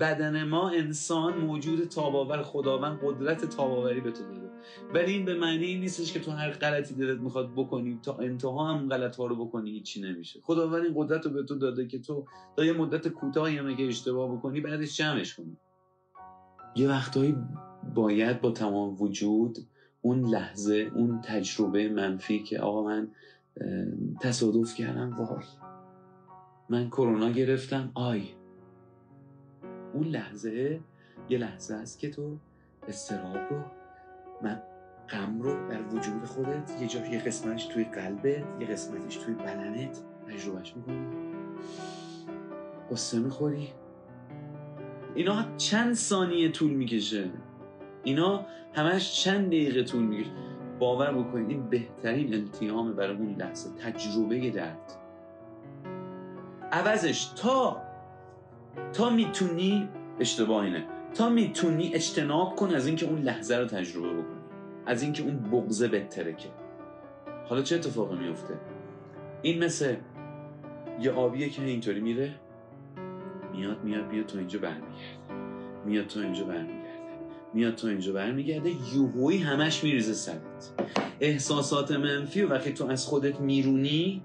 بدن ما انسان موجود تاباور خداوند قدرت تاباوری به تو داده. ولی این به معنی این نیستش که تو هر غلطی دلت می‌خواد بکنی تا انتها هم غلط ها رو بکنی هیچی نمیشه. خداوند این قدرت رو به تو داده که تو تا یه مدت کوتاهی هم اگه اشتباه بکنی بعدش جمعش کنی. یه وقتهایی باید با تمام وجود اون لحظه اون تجربه منفی که آقا من تصادف کردم. وای. من کرونا گرفتم. آی. اون لحظه یه لحظه است که تو استراب رو من غم رو در وجود خودت یه جا یه قسمتش توی قلبت یه قسمتش توی بدنت تجربهش می‌کنی. قصه می‌خوری. اینا چند ثانیه طول می‌کشه؟ اینا همش چند دقیقه طول می‌کشه؟ باور بکنید این بهترین التیام برای اون لحظه تجربه درد. عوضش تا تا می‌تونی اشتباه اینه تا می‌تونی اجتناب کن از اینکه اون لحظه رو تجربه بکنی از اینکه اون بغضه بترکه حالا چه اتفاقی میفته این مثل یه آبیه که اینطوری میره میاد میاد میاد تو اینجا برمیگرده. میاد تو اینجا برمیگرده. میاد تو اینجا برمیگرده یوهوی همش میریزه سرت. احساسات منفی و وقتی تو از خودت میرونی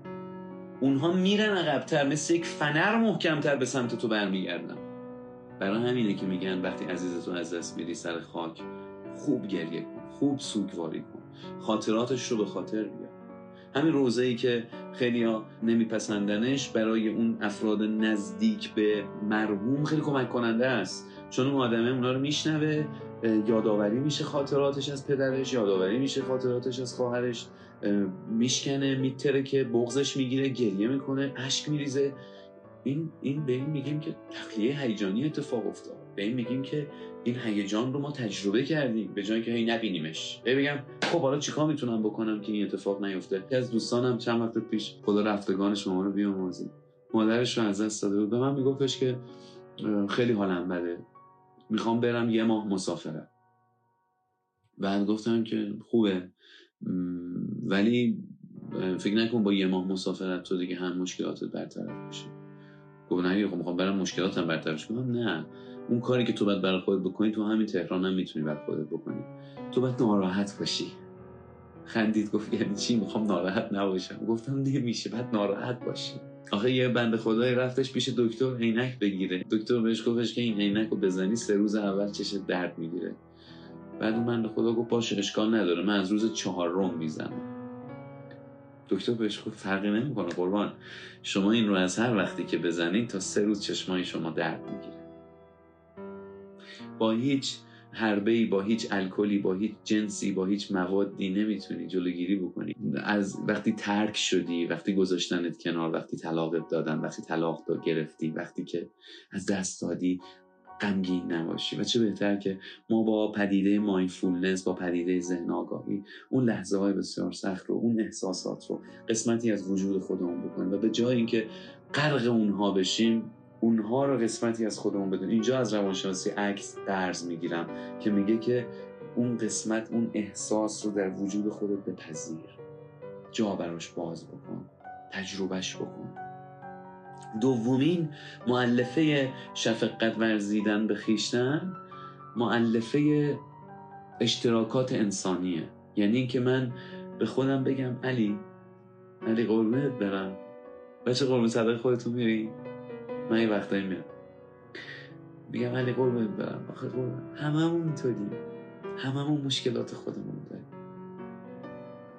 اونها میرن عقبتر مثل یک فنر محکمتر به سمت تو برمیگردن. برای همینه که میگن وقتی عزیزتو از دست میری سر خاک خوب گریه کن خوب سوگواری کن. خاطراتش رو به خاطر بیار. همین روزه ای که خیلی ها نمیپسندنش برای اون افراد نزدیک به مرحوم خیلی کمک کننده است. چون اون آدمه اونا رو میشنوه یادآوری میشه خاطراتش از پدرش یادآوری میشه خاطراتش از خواهرش. میشکنه میتره که بغزش می‌گیره گریه می‌کنه اشک میریزه. این این به این میگیم که تخلیه هیجانی اتفاق افتاد. به این میگیم که این هیجان رو ما تجربه کردیم به جای که هی نبینیمش. بگم خب حالا چیکار می‌تونم بکنم که این اتفاق نیفته؟ که از دوستانم چند وقت پیش خدا رفتگان شما رو بیامرزید. مادرش رو از دست داده بود. به من میگفتش که خیلی حالم بده. می‌خوام برم یه ماه مسافرت بعد گفتم که خوبه. ولی فکر نکن با یه ماه مسافرت تو دیگه هم مشکلاتت برطرف بشه گفت نه خب می‌خوام برم مشکلاتم برطرف کنم نه. اون کاری که تو باید برای خودت بکنی تو همین تهران هم می‌تونی برای خودت بکنی. تو باید ناراحت باشی. خندید گفت یعنی چی؟ می‌خوام ناراحت نباشم. گفتم نمیشه بعد ناراحت باشی. آخه یه بند خدای رفتش پیش دکتر عینک بگیره. دکتر بهش گفتش که این عینک رو بزنی سه روز اول چش درد می‌گیره. بعد اون بند خدا گفت باشه اشکال نداره. من از روز چهارم می‌زنم. دکتر بهش گفت فرقی نمی‌کنه قربان. شما این رو از هر وقتی که بزنید تا سه روز چشمای شما درد می‌گیره. با هیچ حربه با هیچ الکلی با هیچ جنسی با هیچ موادی نمی‌تونی جلوگیری بکنی. از وقتی ترک شدی وقتی گذاشتنت کنار وقتی طلاقت دادن وقتی طلاق داد گرفتی وقتی که از دست دادی غمگین نباشی. و چه بهتر که ما با پدیده مایندفولنس با پدیده ذهن آگاهی اون لحظه های بسیار سخت رو اون احساسات رو قسمتی از وجود خودمون بکنیم. و به جای اینکه غرق اونها بشیم اونها رو قسمتی از خودمون بدون. اینجا از روانشناسی عکس درز می‌گیرم که میگه که اون قسمت اون احساس رو در وجود خودت بپذیر. جا براش باز بکن. تجربهش بکن. دومین معلفه شفقت ورزیدن به خیشتن معلفه اشتراکات انسانیه. یعنی اینکه من به خودم بگم علی علی قربونت برم. بچه قربون صدق خودتون میری من یه وقتایی میرم. بگم علی قربونت برم. آخه قربون. هممون اینطوریم هممون مشکلات خودمون داریم.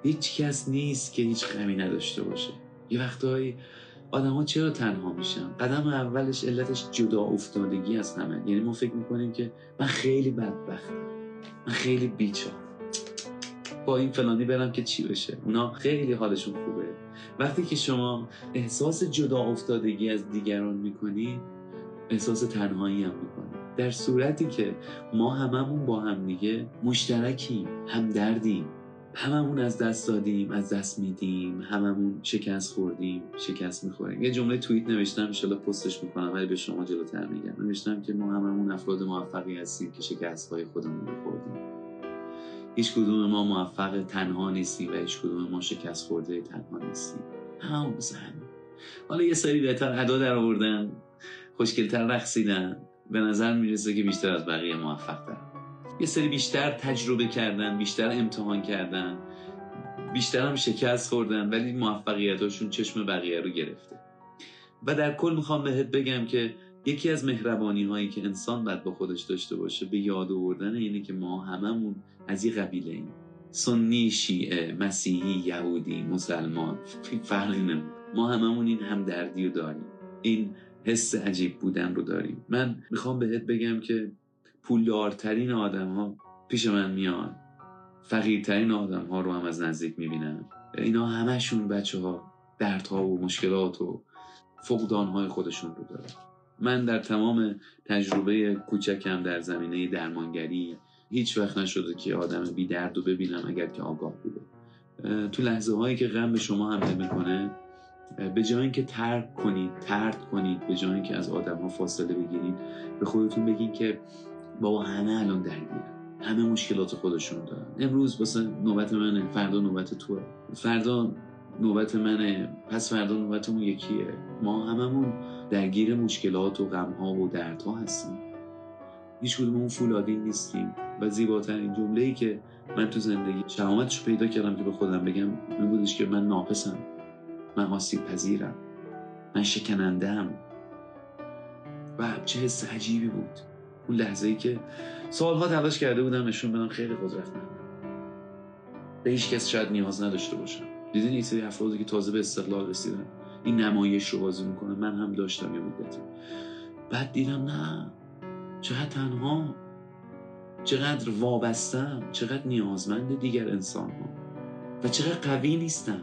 هیچ کس نیست که هیچ غمی نداشته باشه. یه وقتهایی ها چرا تنها میشن؟ قدم اولش علتش جدا افتادگی از همه. یعنی ما فکر می‌کنیم که من خیلی بدبختم. من خیلی بیچار با این فلانی برم که چی بشه؟ اونا خیلی حالشون خوبه. وقتی که شما احساس جدا افتادگی از دیگران می‌کنی احساس تنهایی هم می‌کنی. در صورتی که ما هممون با هم دیگه مشترکیم همدردیم. هممون از دست دادیم از دست میدیم. هممون شکست خوردیم شکست می‌خوریم. یه جمله توییت نوشتم ان پستش می‌کنم ولی به شما جلوتر میگم. نوشتم که ما هممون افراد موفقی هستیم که شکست های خودمون رو خوردیم. هیچ کدوم ما موفق تنها نیستیم و هیچ کدوم ما شکست خورده تنها نیستیم. همون حالا یه سری بهتر ادا در آوردن خوشگلتر رقصیدن. به نظر می‌رسه که بیشتر از بقیه موفق دارن یه سری بیشتر تجربه کردن بیشتر امتحان کردن بیشتر هم شکست خوردن ولی موفقیتاشون چشم بقیه رو گرفته. و در کل می‌خوام بهت بگم که یکی از مهربانی هایی که انسان باید با خودش داشته باشه به یاد آوردن اینه که ما هممون از یه قبیله ایم. سنی شیعه مسیحی یهودی مسلمان فرقی نمون ما هممون این همدردی رو داریم. این حس عجیب بودن رو داریم. من می‌خوام بهت بگم که پولدارترین آدم ها پیش من میان. فقیرترین آدم ها رو هم از نزدیک می‌بینم اینا همشون بچه ها دردها و مشکلات و فقدان های خودشون رو دارن. من در تمام تجربه کوچکم در زمینه درمانگری هیچ وقت نشده که آدم بی درد رو ببینم اگر که آگاه بوده. تو لحظه هایی که غم به شما حمله می‌کنه به جای اینکه ترک کنید ترد کنید به جای اینکه از آدم ها فاصله بگیرید به خودتون بگید که بابا همه الان درگیرن. همه مشکلات خودشون دارن. امروز واسه نوبت منه فردا نوبت توه. فردا نوبت منه پس فردا نوبت اون یکیه. ما هممون درگیر مشکلات و غمها و دردها هستیم. هیچ کدوم اون فولادی نیستیم و زیباترین جمله ای که من تو زندگی شهامتش پیدا کردم که به خودم بگم این بودش که من ناقصم. من آسیب پذیرم من شکنندم و چه حس عجیبی بود. اون لحظه ای که سالها تلاش کرده بودم نشون بدم خیلی قدرتمندم به هیچ کس شاید نیاز نداشته باشم. دیدین این سری افرادی که تازه به استقلال رسیدن. این نمایش رو بازی می‌کنه. من هم داشتم یه مدتی. بعد دیدم نه چقدر تنها چقدر وابستم چقدر نیازمند دیگر انسان ها و چقدر قوی نیستم.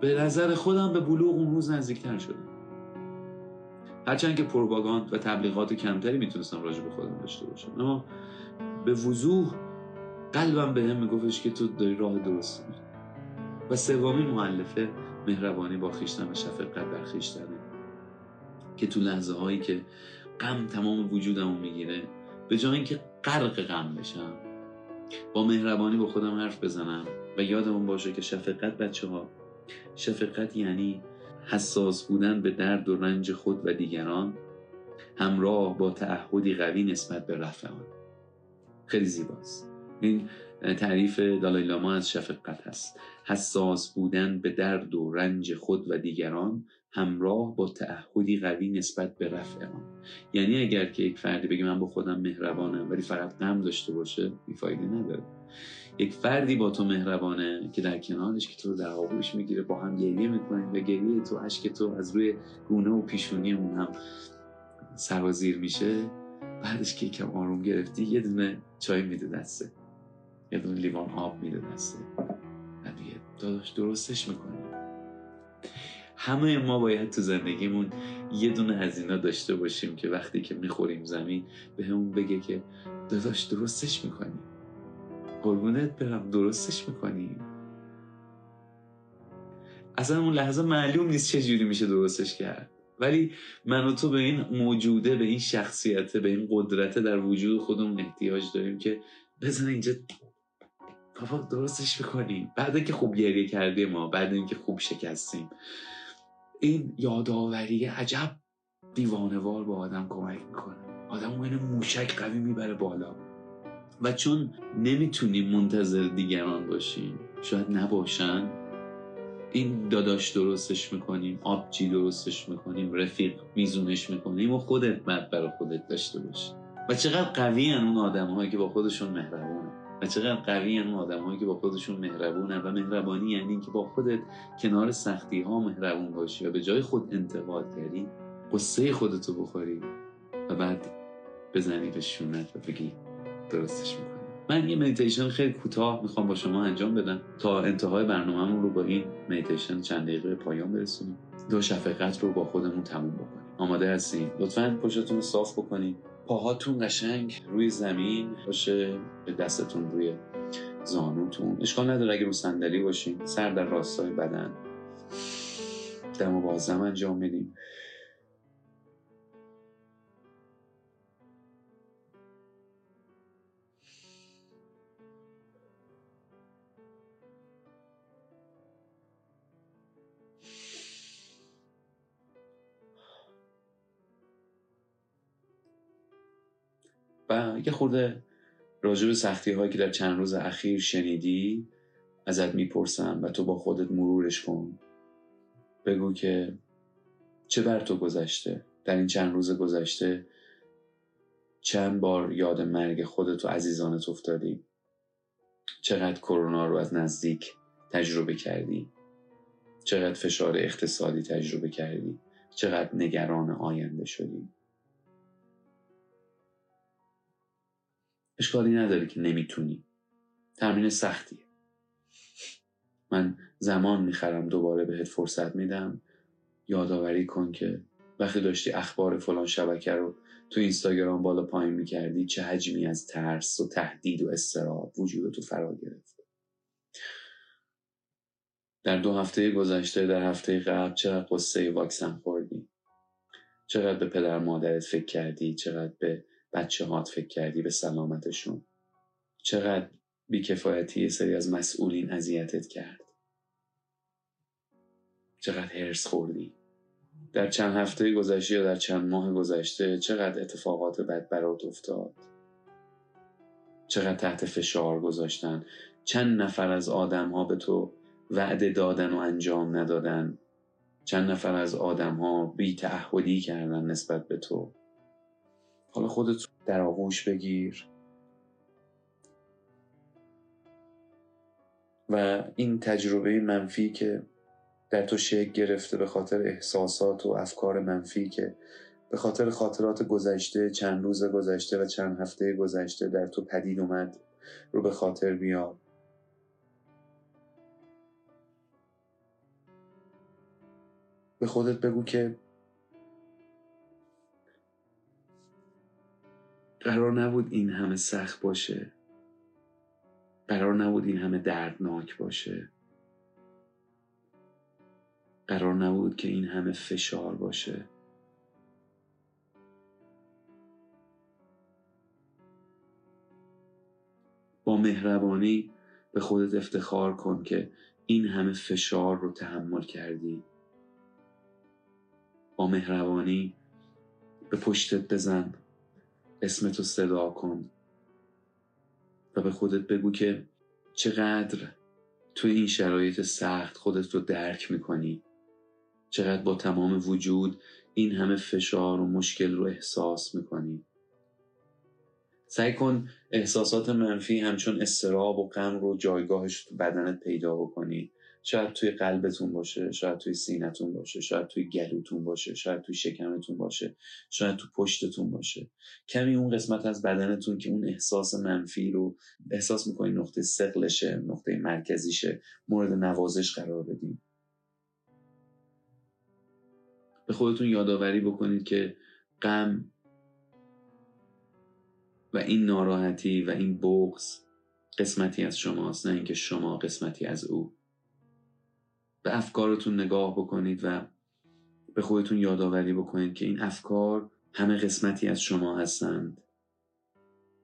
به نظر خودم به بلوغ اون روز نزدیکتر شدم. هرچند که پروپاگاند و تبلیغات کمتری می‌تونستم راجع به خودم داشته باشم. اما به وضوح قلبم به هم میگفتش که تو داری راه درست و سومین معلفه مهربانی با خیشتن و شفقت بر خیشتنه. که تو لحظه هایی که غم تمام وجودمو می‌گیره به جای اینکه غرق غم بشم با مهربانی با خودم حرف بزنم و یادمون باشه که شفقت بچه ها شفقت یعنی حساس بودن به درد و رنج خود و دیگران همراه با تعهدی قوی نسبت به رفع آن خیلی زیباست. این تعریف دالای لاما از شفقت هست. حساس بودن به درد و رنج خود و دیگران همراه با تعهدی قوی نسبت به رفع آن. یعنی اگر که یک فردی بگه من با خودم مهربانم ولی فقط غم داشته باشه این فایده نداره. یک فردی با تو مهربانه که در کنارش که تو رو در آغوش می‌گیره با هم گریه می‌کنید و گریه تو اشک تو از روی گونه و پیشونی اون هم سرازیر میشه بعدش که یکم آروم گرفتی یه دونه چای میده دسته. یه دونه لیوان آب میده دسته. داداش درستش می‌کنی. همه ما باید تو زندگیمون یه دونه از اینا داشته باشیم که وقتی که می‌خوریم زمین به همون بگه که داداش درستش می‌کنی. قربونت برم درستش می‌کنی. اصلا اون لحظه معلوم نیست چه جوری میشه درستش کرد. ولی من و تو به این موجوده به این شخصیت به این قدرت در وجود خودمون احتیاج داریم که بزن اینجا بابا درستش می‌کنیم بعد که خوب گریه کردیم ما بعد اینکه خوب شکستیم. این یادآوری عجب دیوانوار با آدم کمک می‌کنه. آدم این موشک قوی می‌بره بالا. و چون نمی‌تونیم منتظر دیگران باشیم شاید نباشن این داداش درستش می‌کنیم آبجی درستش می‌کنیم رفیق میزونش می‌کنیم و خودت بعد برای خودت داشته باشی. و چقدر قوی اون آدم که با خودشون مهربونن. و چقدر قوی اون آدم هایی که با خودشون مهربونن و مهربانی یعنی اینکه با خودت کنار سختی ها مهربون باشی و به جای خود انتقاد کردی قصه خودتو بخوری و بعد بزنی به شونت و بگی درستش می‌کنی. من یه مدیتیشن خیلی کوتاه می‌خوام با شما انجام بدم. تا انتهای برنامهمون رو با این مدیتیشن چند دقیقه پایان برسونیم. دو شفقت رو با خودمون تموم بکنیم. آماده هستیم لطفا پشتتون رو صاف بکنید پاهاتون قشنگ روی زمین باشه به دستتون روی زانوتون. اشکال نداره اگه رو صندلی باشین سر در راستای بدن. دم و بازم انجام میدیم. و یه خورده راجع به سختی هایی که در چند روز اخیر شنیدی ازت می‌پرسم و تو با خودت مرورش کن. بگو که چه بر تو گذشته؟ در این چند روز گذشته چند بار یاد مرگ خودت و عزیزانت افتادی؟ چقدر کرونا رو از نزدیک تجربه کردی؟ چقدر فشار اقتصادی تجربه کردی؟ چقدر نگران آینده شدی؟ اشکالی نداره که نمی‌تونی. تمرین سختیه. من زمان می‌خرم دوباره بهت فرصت میدم. یادآوری کن که وقتی داشتی اخبار فلان شبکه رو تو اینستاگرام بالا پایین می‌کردی چه حجمی از ترس و تهدید و استراب وجود تو فرا گرفت. در دو هفته گذشته در هفته قبل چقدر قصه واکسن خوردی؟ چقدر به پدر مادرت فکر کردی؟ چقدر به بچه هات فکر کردی به سلامتشون. چقدر بیکفایتی سری از مسئولین اذیتت کرد. چقدر هرس خوردی. در چند هفته گذشته یا در چند ماه گذشته چقدر اتفاقات بد برات افتاد. چقدر تحت فشار گذاشتن. چند نفر از آدم ها به تو وعده دادن و انجام ندادن. چند نفر از آدم ها بی تعهدی کردن نسبت به تو. حالا خودت در آغوش بگیر. و این تجربه منفی که در تو شکل گرفته به خاطر احساسات و افکار منفی که به خاطر خاطرات گذشته چند روز گذشته و چند هفته گذشته در تو پدید اومد رو به خاطر بیار. به خودت بگو که قرار نبود این همه سخت باشه. قرار نبود این همه دردناک باشه. قرار نبود که این همه فشار باشه. با مهربانی به خودت افتخار کن که این همه فشار رو تحمل کردی. با مهربانی به پشتت بزن. اسمتو صدا کن و به خودت بگو که چقدر تو این شرایط سخت خودت رو درک می‌کنی. چقدر با تمام وجود این همه فشار و مشکل رو احساس می‌کنی. سعی کن احساسات منفی همچون استراب و غم رو جایگاهش تو بدنت پیدا بکنی. شاید توی قلبتون باشه شاید توی سینتون باشه شاید توی گلوتون باشه شاید توی شکمتون باشه شاید تو پشتتون باشه. کمی اون قسمت از بدنتون که اون احساس منفی رو احساس می‌کنی نقطه سقلشه نقطه مرکزیشه مورد نوازش قرار بدین به خودتون یادآوری بکنید که غم و این ناراحتی و این بغض قسمتی از شماست نه اینکه شما قسمتی از او. به افکارتون نگاه بکنید و به خودتون یادآوری بکنید که این افکار همه قسمتی از شما هستند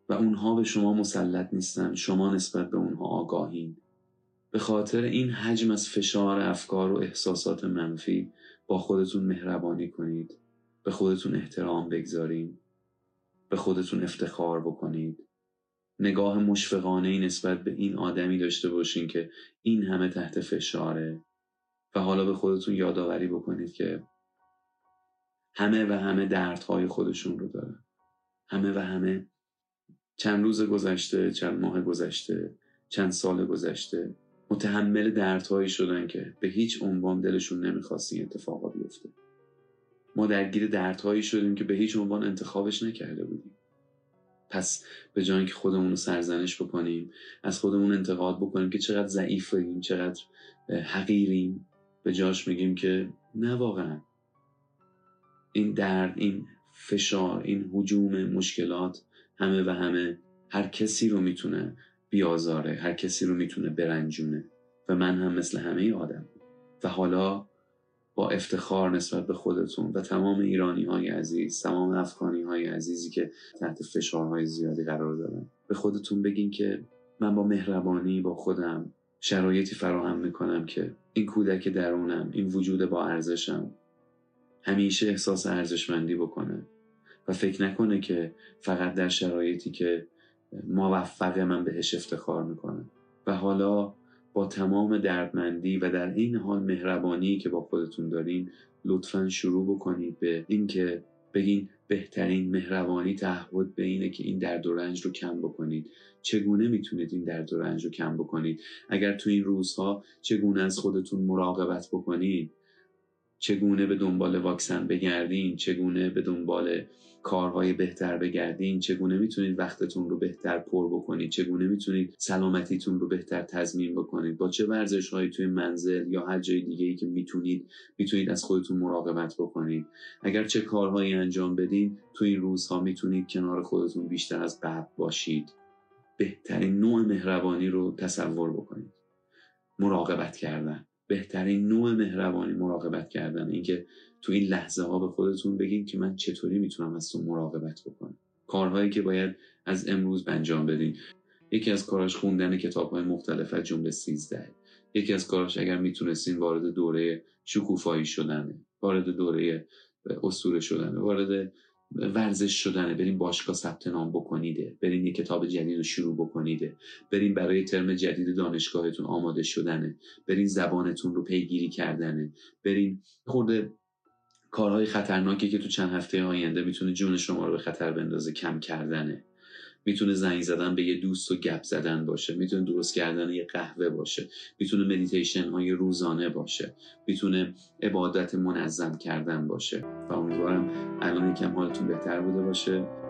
و اونها به شما مسلط نیستند. شما نسبت به اونها آگاهین. به خاطر این حجم از فشار افکار و احساسات منفی با خودتون مهربانی کنید. به خودتون احترام بگذارید به خودتون افتخار بکنید. نگاه مشفقانه نسبت به این آدمی داشته باشین که این همه تحت فشاره. و حالا به خودتون یادآوری بکنید که همه و همه دردهای خودشون رو دارن. همه و همه چند روز گذشته چند ماه گذشته چند سال گذشته متحمل دردهایی شدن که به هیچ عنوان دلشون نمی‌خواست این اتفاقا بیفته. ما درگیر دردهایی شدیم که به هیچ عنوان انتخابش نکرده بودیم. پس به جای که خودمون رو سرزنش بکنیم از خودمون انتقاد بکنیم که چقدر ضعیفیم چقدر حقیریم به جاش میگیم که نه واقعا. این درد این فشار این حجوم مشکلات همه و همه هر کسی رو می‌تونه بیازاره هر کسی رو می‌تونه برنجونه و من هم مثل همه آدم. و حالا با افتخار نسبت به خودتون و تمام ایرانی های عزیز تمام افغانی های عزیزی که تحت فشارهای زیادی قرار دارن به خودتون بگین که من با مهربانی با خودم شرایطی فراهم می‌کنم که این کودک درونم این وجود با ارزشم همیشه احساس ارزشمندی بکنه و فکر نکنه که فقط در شرایطی که موفق من بهش افتخار می‌کنم و حالا با تمام دردمندی و در این حال مهربانی که با خودتون دارین لطفا شروع بکنید به اینکه بگین بهترین مهربانی تعهد به اینه که این درد و رنج رو کم بکنید. چگونه می‌تونید این درد و رنج رو کم بکنید؟ اگر تو این روزها چگونه از خودتون مراقبت بکنید؟ چگونه به دنبال واکسن بگردین؟ چگونه به دنبال کارهای بهتر بگردین؟ چگونه می‌تونید وقتتون رو بهتر پر بکنید؟ چگونه می‌تونید سلامتیتون رو بهتر تضمین بکنید؟ با چه ورزش هایی توی منزل یا هر جای دیگه ای که می‌تونید می‌تونید از خودتون مراقبت بکنید؟ اگر چه کارهایی انجام بدین تو این روزها می‌تونید کنار خودتون بیشتر از قبل باشید. بهترین نوع مهربانی رو تصور بکنید. مراقبت کردن. بهترین نوع مهربانی مراقبت کردن. اینکه تو این لحظه ها به خودتون بگین که من چطوری می‌تونم از تو مراقبت بکنم. کارهایی که باید از امروز انجام بدین. یکی از کاراش خوندن کتاب های مختلف از جمله سیزده. یکی از کاراش اگر می‌تونستین وارد دوره شکوفایی شدنه. وارد دوره اسطوره شدنه. وارد ورزش شدنه. بریم باشگاه ثبت نام بکنیده. بریم یه کتاب جدید رو شروع بکنیده. بریم برای ترم جدید دانشگاهتون آماده شدنه. بریم زبانتون رو پیگیری کردنه. بریم خورده کارهای خطرناکی که تو چند هفته آینده می‌تونه جون شما رو به خطر بندازه کم کردنه. می‌تونه زنگ زدن به یه دوست و گپ زدن باشه. می‌تونه درست کردن یه قهوه باشه. می‌تونه مدیتیشن های روزانه باشه. می‌تونه عبادت منظم کردن باشه. و امیدوارم الان یکم حالتون بهتر بوده باشه.